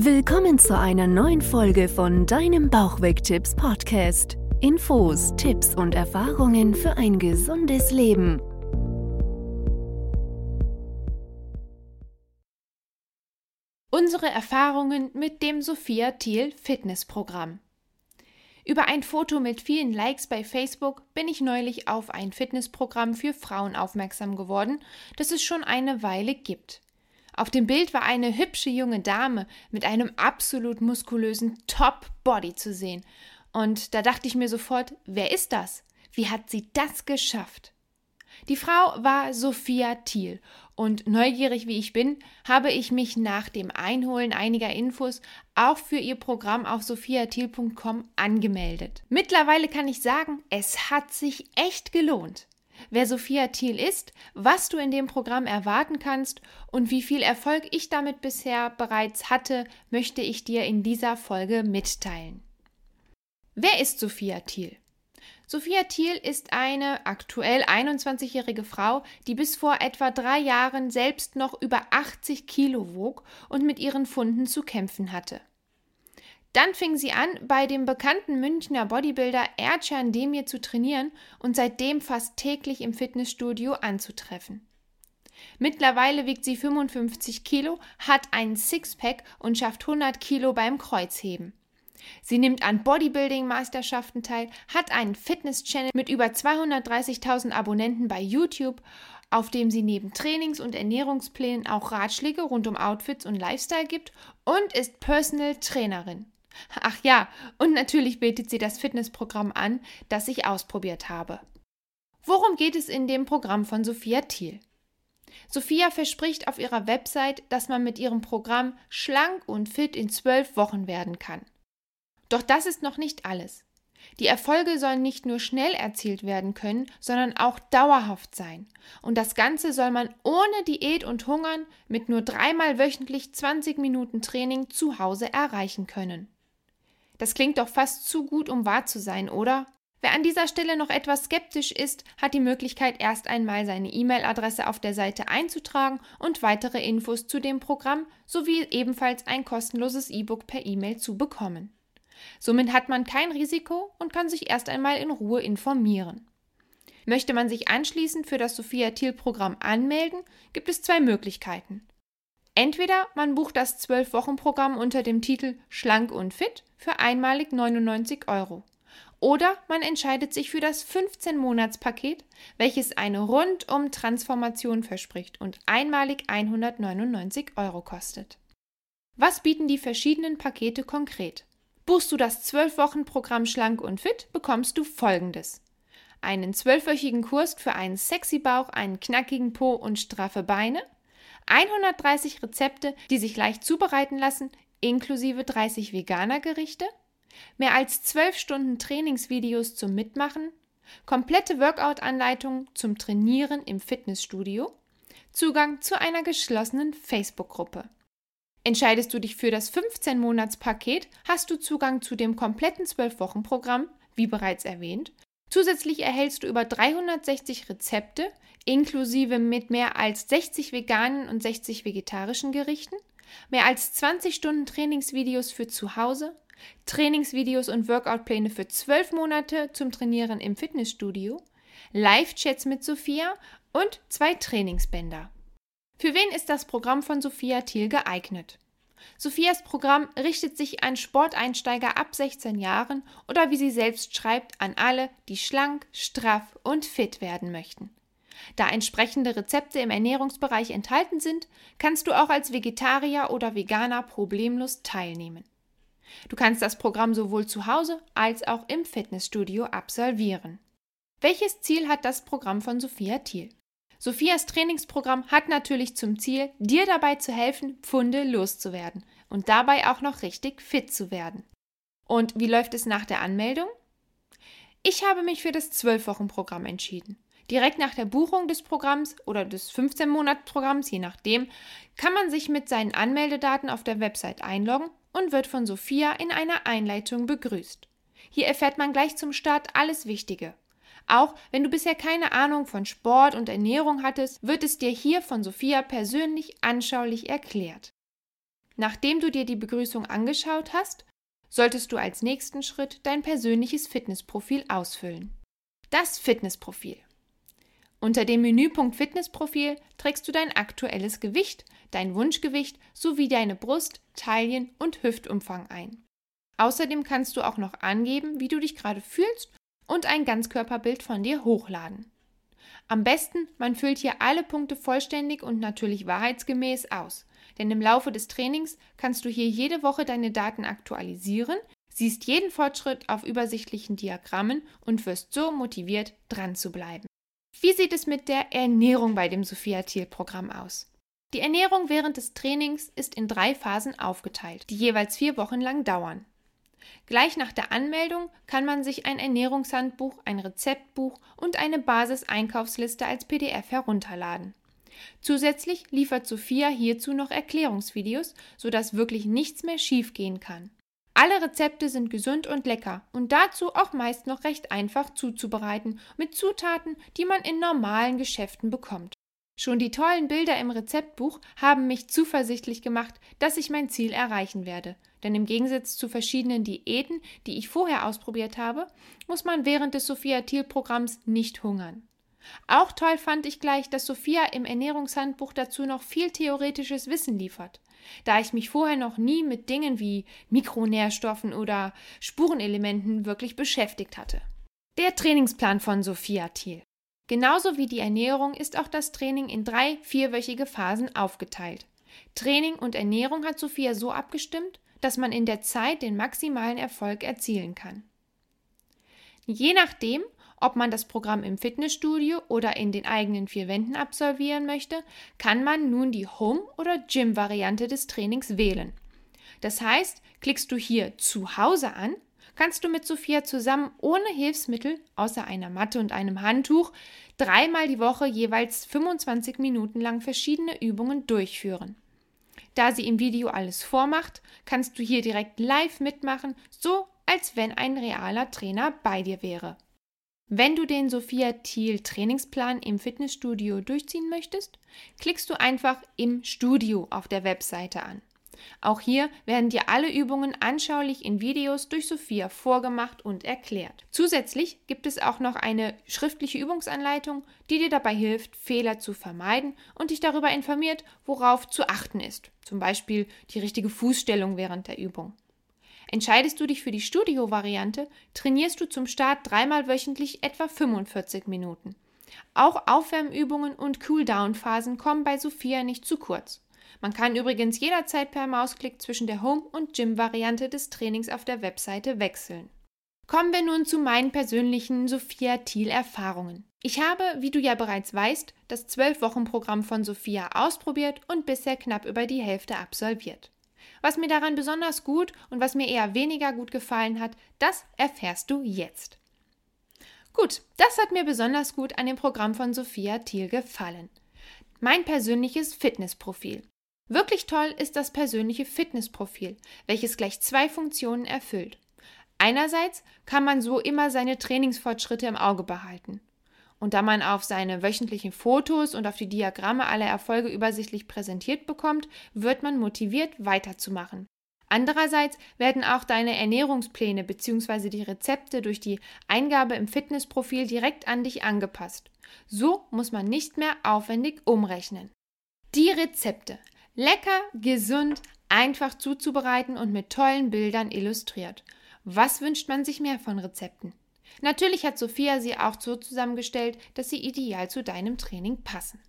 Willkommen zu einer neuen Folge von deinem Bauchweg-Tipps Podcast. Infos, Tipps und Erfahrungen für ein gesundes Leben. Unsere Erfahrungen mit dem Sophia Thiel Fitnessprogramm. Über ein Foto mit vielen Likes bei Facebook bin ich neulich auf ein Fitnessprogramm für Frauen aufmerksam geworden, das es schon eine Weile gibt. Auf dem Bild war eine hübsche junge Dame mit einem absolut muskulösen Top-Body zu sehen. Und da dachte ich mir sofort, wer ist das? Wie hat sie das geschafft? Die Frau war Sophia Thiel und neugierig wie ich bin, habe ich mich nach dem Einholen einiger Infos auch für ihr Programm auf sophiathiel.com angemeldet. Mittlerweile kann ich sagen, es hat sich echt gelohnt. Wer Sophia Thiel ist, was du in dem Programm erwarten kannst und wie viel Erfolg ich damit bisher bereits hatte, möchte ich dir in dieser Folge mitteilen. Wer ist Sophia Thiel? Sophia Thiel ist eine aktuell 21-jährige Frau, die bis vor etwa drei Jahren selbst noch über 80 Kilo wog und mit ihren Funden zu kämpfen hatte. Dann fing sie an, bei dem bekannten Münchner Bodybuilder Ercan Demir zu trainieren und seitdem fast täglich im Fitnessstudio anzutreffen. Mittlerweile wiegt sie 55 Kilo, hat einen Sixpack und schafft 100 Kilo beim Kreuzheben. Sie nimmt an Bodybuilding-Meisterschaften teil, hat einen Fitness-Channel mit über 230.000 Abonnenten bei YouTube, auf dem sie neben Trainings- und Ernährungsplänen auch Ratschläge rund um Outfits und Lifestyle gibt und ist Personal Trainerin. Ach ja, und natürlich bietet sie das Fitnessprogramm an, das ich ausprobiert habe. Worum geht es in dem Programm von Sophia Thiel? Sophia verspricht auf ihrer Website, dass man mit ihrem Programm schlank und fit in zwölf Wochen werden kann. Doch das ist noch nicht alles. Die Erfolge sollen nicht nur schnell erzielt werden können, sondern auch dauerhaft sein. Und das Ganze soll man ohne Diät und Hungern mit nur dreimal wöchentlich 20 Minuten Training zu Hause erreichen können. Das klingt doch fast zu gut, um wahr zu sein, oder? Wer an dieser Stelle noch etwas skeptisch ist, hat die Möglichkeit, erst einmal seine E-Mail-Adresse auf der Seite einzutragen und weitere Infos zu dem Programm sowie ebenfalls ein kostenloses E-Book per E-Mail zu bekommen. Somit hat man kein Risiko und kann sich erst einmal in Ruhe informieren. Möchte man sich anschließend für das Sophia Thiel Programm anmelden, gibt es zwei Möglichkeiten. Entweder man bucht das 12-Wochen-Programm unter dem Titel Schlank und Fit für einmalig 99 Euro. Oder man entscheidet sich für das 15-Monats-Paket, welches eine rundum Transformation verspricht und einmalig 199 Euro kostet. Was bieten die verschiedenen Pakete konkret? Buchst du das 12-Wochen-Programm Schlank und Fit, bekommst du folgendes. Einen zwölfwöchigen Kurs für einen sexy Bauch, einen knackigen Po und straffe Beine, 130 Rezepte, die sich leicht zubereiten lassen, inklusive 30 veganer Gerichte, mehr als 12 Stunden Trainingsvideos zum Mitmachen, komplette Workout-Anleitungen zum Trainieren im Fitnessstudio, Zugang zu einer geschlossenen Facebook-Gruppe. Entscheidest du dich für das 15-Monats-Paket, hast du Zugang zu dem kompletten 12-Wochen-Programm, wie bereits erwähnt. Zusätzlich erhältst du über 360 Rezepte, inklusive mit mehr als 60 veganen und 60 vegetarischen Gerichten, mehr als 20 Stunden Trainingsvideos für zu Hause, Trainingsvideos und Workoutpläne für 12 Monate zum Trainieren im Fitnessstudio, Live-Chats mit Sophia und zwei Trainingsbänder. Für wen ist das Programm von Sophia Thiel geeignet? Sophias Programm richtet sich an Sporteinsteiger ab 16 Jahren oder wie sie selbst schreibt, an alle, die schlank, straff und fit werden möchten. Da entsprechende Rezepte im Ernährungsbereich enthalten sind, kannst du auch als Vegetarier oder Veganer problemlos teilnehmen. Du kannst das Programm sowohl zu Hause als auch im Fitnessstudio absolvieren. Welches Ziel hat das Programm von Sophia Thiel? Sophias Trainingsprogramm hat natürlich zum Ziel, dir dabei zu helfen, Pfunde loszuwerden und dabei auch noch richtig fit zu werden. Und wie läuft es nach der Anmeldung? Ich habe mich für das 12-Wochen-Programm entschieden. Direkt nach der Buchung des Programms oder des 15-Monats-Programms, je nachdem, kann man sich mit seinen Anmeldedaten auf der Website einloggen und wird von Sophia in einer Einleitung begrüßt. Hier erfährt man gleich zum Start alles Wichtige. Auch wenn du bisher keine Ahnung von Sport und Ernährung hattest, wird es dir hier von Sophia persönlich anschaulich erklärt. Nachdem du dir die Begrüßung angeschaut hast, solltest du als nächsten Schritt dein persönliches Fitnessprofil ausfüllen. Das Fitnessprofil. Unter dem Menüpunkt Fitnessprofil trägst du dein aktuelles Gewicht, dein Wunschgewicht sowie deine Brust, Taillen und Hüftumfang ein. Außerdem kannst du auch noch angeben, wie du dich gerade fühlst und ein Ganzkörperbild von dir hochladen. Am besten, man füllt hier alle Punkte vollständig und natürlich wahrheitsgemäß aus, denn im Laufe des Trainings kannst du hier jede Woche deine Daten aktualisieren, siehst jeden Fortschritt auf übersichtlichen Diagrammen und wirst so motiviert, dran zu bleiben. Wie sieht es mit der Ernährung bei dem Sophia Thiel Programm aus? Die Ernährung während des Trainings ist in drei Phasen aufgeteilt, die jeweils vier Wochen lang dauern. Gleich nach der Anmeldung kann man sich ein Ernährungshandbuch, ein Rezeptbuch und eine Basiseinkaufsliste als PDF herunterladen. Zusätzlich liefert Sophia hierzu noch Erklärungsvideos, sodass wirklich nichts mehr schiefgehen kann. Alle Rezepte sind gesund und lecker und dazu auch meist noch recht einfach zuzubereiten mit Zutaten, die man in normalen Geschäften bekommt. Schon die tollen Bilder im Rezeptbuch haben mich zuversichtlich gemacht, dass ich mein Ziel erreichen werde. Denn im Gegensatz zu verschiedenen Diäten, die ich vorher ausprobiert habe, muss man während des Sophia Thiel Programms nicht hungern. Auch toll fand ich gleich, dass Sophia im Ernährungshandbuch dazu noch viel theoretisches Wissen liefert. Da ich mich vorher noch nie mit Dingen wie Mikronährstoffen oder Spurenelementen wirklich beschäftigt hatte. Der Trainingsplan von Sophia Thiel. Genauso wie die Ernährung ist auch das Training in drei vierwöchige Phasen aufgeteilt. Training und Ernährung hat Sophia so abgestimmt, dass man in der Zeit den maximalen Erfolg erzielen kann. Je nachdem, ob man das Programm im Fitnessstudio oder in den eigenen vier Wänden absolvieren möchte, kann man nun die Home- oder Gym-Variante des Trainings wählen. Das heißt, klickst du hier zu Hause an, kannst du mit Sophia zusammen ohne Hilfsmittel, außer einer Matte und einem Handtuch, dreimal die Woche jeweils 25 Minuten lang verschiedene Übungen durchführen. Da sie im Video alles vormacht, kannst du hier direkt live mitmachen, so als wenn ein realer Trainer bei dir wäre. Wenn du den Sophia Thiel Trainingsplan im Fitnessstudio durchziehen möchtest, klickst du einfach im Studio auf der Webseite an. Auch hier werden dir alle Übungen anschaulich in Videos durch Sophia vorgemacht und erklärt. Zusätzlich gibt es auch noch eine schriftliche Übungsanleitung, die dir dabei hilft, Fehler zu vermeiden und dich darüber informiert, worauf zu achten ist. Zum Beispiel die richtige Fußstellung während der Übung. Entscheidest du dich für die Studio-Variante, trainierst du zum Start dreimal wöchentlich etwa 45 Minuten. Auch Aufwärmübungen und Cooldown-Phasen kommen bei Sophia nicht zu kurz. Man kann übrigens jederzeit per Mausklick zwischen der Home- und Gym-Variante des Trainings auf der Webseite wechseln. Kommen wir nun zu meinen persönlichen Sophia Thiel-Erfahrungen. Ich habe, wie du ja bereits weißt, das 12-Wochen-Programm von Sophia ausprobiert und bisher knapp über die Hälfte absolviert. Was mir daran besonders gut und was mir eher weniger gut gefallen hat, das erfährst du jetzt. Gut, das hat mir besonders gut an dem Programm von Sophia Thiel gefallen. Mein persönliches Fitnessprofil. Wirklich toll ist das persönliche Fitnessprofil, welches gleich zwei Funktionen erfüllt. Einerseits kann man so immer seine Trainingsfortschritte im Auge behalten. Und da man auf seine wöchentlichen Fotos und auf die Diagramme alle Erfolge übersichtlich präsentiert bekommt, wird man motiviert weiterzumachen. Andererseits werden auch deine Ernährungspläne bzw. die Rezepte durch die Eingabe im Fitnessprofil direkt an dich angepasst. So muss man nicht mehr aufwendig umrechnen. Die Rezepte. Lecker, gesund, einfach zuzubereiten und mit tollen Bildern illustriert. Was wünscht man sich mehr von Rezepten? Natürlich hat Sophia sie auch so zusammengestellt, dass sie ideal zu deinem Training passen.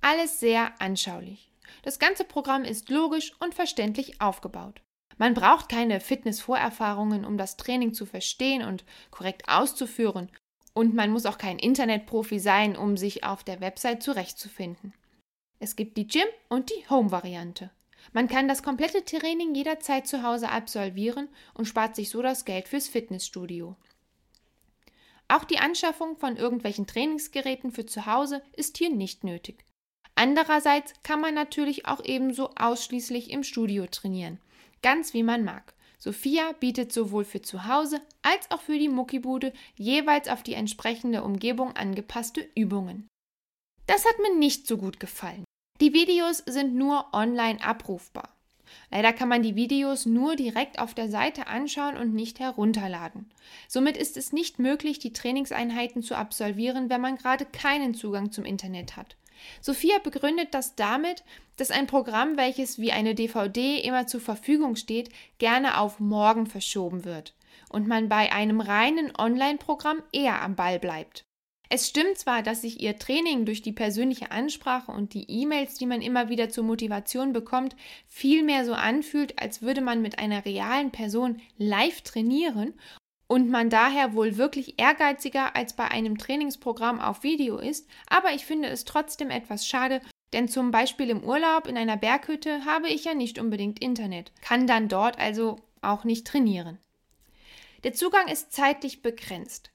Alles sehr anschaulich. Das ganze Programm ist logisch und verständlich aufgebaut. Man braucht keine Fitness-Vorerfahrungen, um das Training zu verstehen und korrekt auszuführen. Und man muss auch kein Internetprofi sein, um sich auf der Website zurechtzufinden. Es gibt die Gym- und die Home-Variante. Man kann das komplette Training jederzeit zu Hause absolvieren und spart sich so das Geld fürs Fitnessstudio. Auch die Anschaffung von irgendwelchen Trainingsgeräten für zu Hause ist hier nicht nötig. Andererseits kann man natürlich auch ebenso ausschließlich im Studio trainieren, ganz wie man mag. Sophia bietet sowohl für zu Hause als auch für die Muckibude jeweils auf die entsprechende Umgebung angepasste Übungen. Das hat mir nicht so gut gefallen. Die Videos sind nur online abrufbar. Leider kann man die Videos nur direkt auf der Seite anschauen und nicht herunterladen. Somit ist es nicht möglich, die Trainingseinheiten zu absolvieren, wenn man gerade keinen Zugang zum Internet hat. Sophia begründet das damit, dass ein Programm, welches wie eine DVD immer zur Verfügung steht, gerne auf morgen verschoben wird und man bei einem reinen Online-Programm eher am Ball bleibt. Es stimmt zwar, dass sich ihr Training durch die persönliche Ansprache und die E-Mails, die man immer wieder zur Motivation bekommt, viel mehr so anfühlt, als würde man mit einer realen Person live trainieren und man daher wohl wirklich ehrgeiziger als bei einem Trainingsprogramm auf Video ist, aber ich finde es trotzdem etwas schade, denn zum Beispiel im Urlaub in einer Berghütte habe ich ja nicht unbedingt Internet, kann dann dort also auch nicht trainieren. Der Zugang ist zeitlich begrenzt.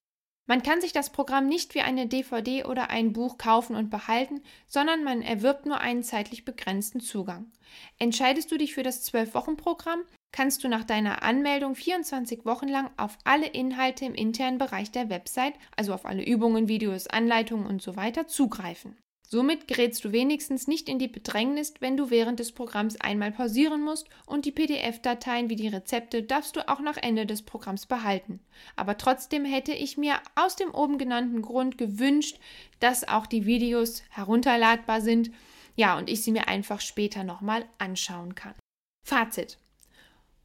Man kann sich das Programm nicht wie eine DVD oder ein Buch kaufen und behalten, sondern man erwirbt nur einen zeitlich begrenzten Zugang. Entscheidest du dich für das 12-Wochen-Programm, kannst du nach deiner Anmeldung 24 Wochen lang auf alle Inhalte im internen Bereich der Website, also auf alle Übungen, Videos, Anleitungen und so weiter, zugreifen. Somit gerätst du wenigstens nicht in die Bedrängnis, wenn du während des Programms einmal pausieren musst und die PDF-Dateien wie die Rezepte darfst du auch nach Ende des Programms behalten. Aber trotzdem hätte ich mir aus dem oben genannten Grund gewünscht, dass auch die Videos herunterladbar sind, ja, und ich sie mir einfach später nochmal anschauen kann. Fazit.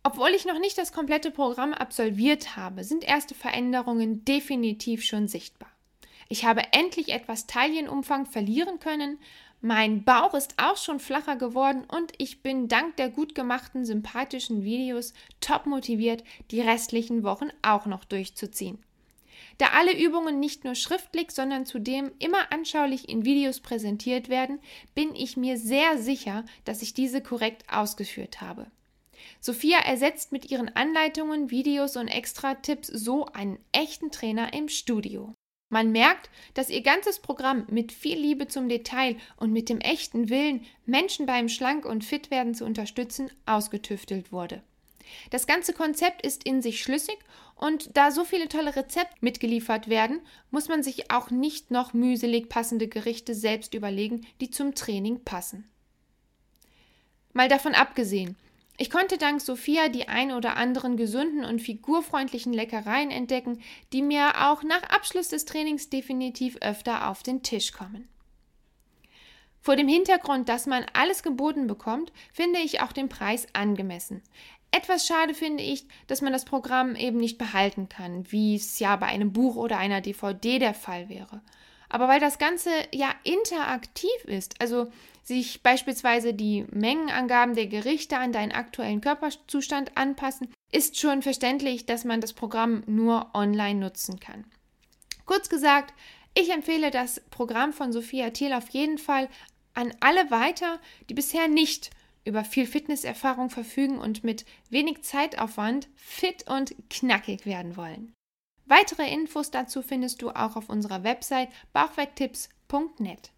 Obwohl ich noch nicht das komplette Programm absolviert habe, sind erste Veränderungen definitiv schon sichtbar. Ich habe endlich etwas Taillenumfang verlieren können. Mein Bauch ist auch schon flacher geworden und ich bin dank der gut gemachten, sympathischen Videos top motiviert, die restlichen Wochen auch noch durchzuziehen. Da alle Übungen nicht nur schriftlich, sondern zudem immer anschaulich in Videos präsentiert werden, bin ich mir sehr sicher, dass ich diese korrekt ausgeführt habe. Sophia ersetzt mit ihren Anleitungen, Videos und Extra-Tipps so einen echten Trainer im Studio. Man merkt, dass ihr ganzes Programm mit viel Liebe zum Detail und mit dem echten Willen, Menschen beim Schlank- und Fitwerden zu unterstützen, ausgetüftelt wurde. Das ganze Konzept ist in sich schlüssig und da so viele tolle Rezepte mitgeliefert werden, muss man sich auch nicht noch mühselig passende Gerichte selbst überlegen, die zum Training passen. Mal davon abgesehen, ich konnte dank Sophia die ein oder anderen gesunden und figurfreundlichen Leckereien entdecken, die mir auch nach Abschluss des Trainings definitiv öfter auf den Tisch kommen. Vor dem Hintergrund, dass man alles geboten bekommt, finde ich auch den Preis angemessen. Etwas schade finde ich, dass man das Programm eben nicht behalten kann, wie es ja bei einem Buch oder einer DVD der Fall wäre. Aber weil das Ganze ja interaktiv ist, also sich beispielsweise die Mengenangaben der Gerichte an deinen aktuellen Körperzustand anpassen, ist schon verständlich, dass man das Programm nur online nutzen kann. Kurz gesagt, ich empfehle das Programm von Sophia Thiel auf jeden Fall an alle weiter, die bisher nicht über viel Fitnesserfahrung verfügen und mit wenig Zeitaufwand fit und knackig werden wollen. Weitere Infos dazu findest du auch auf unserer Website bauchwegtipps.net.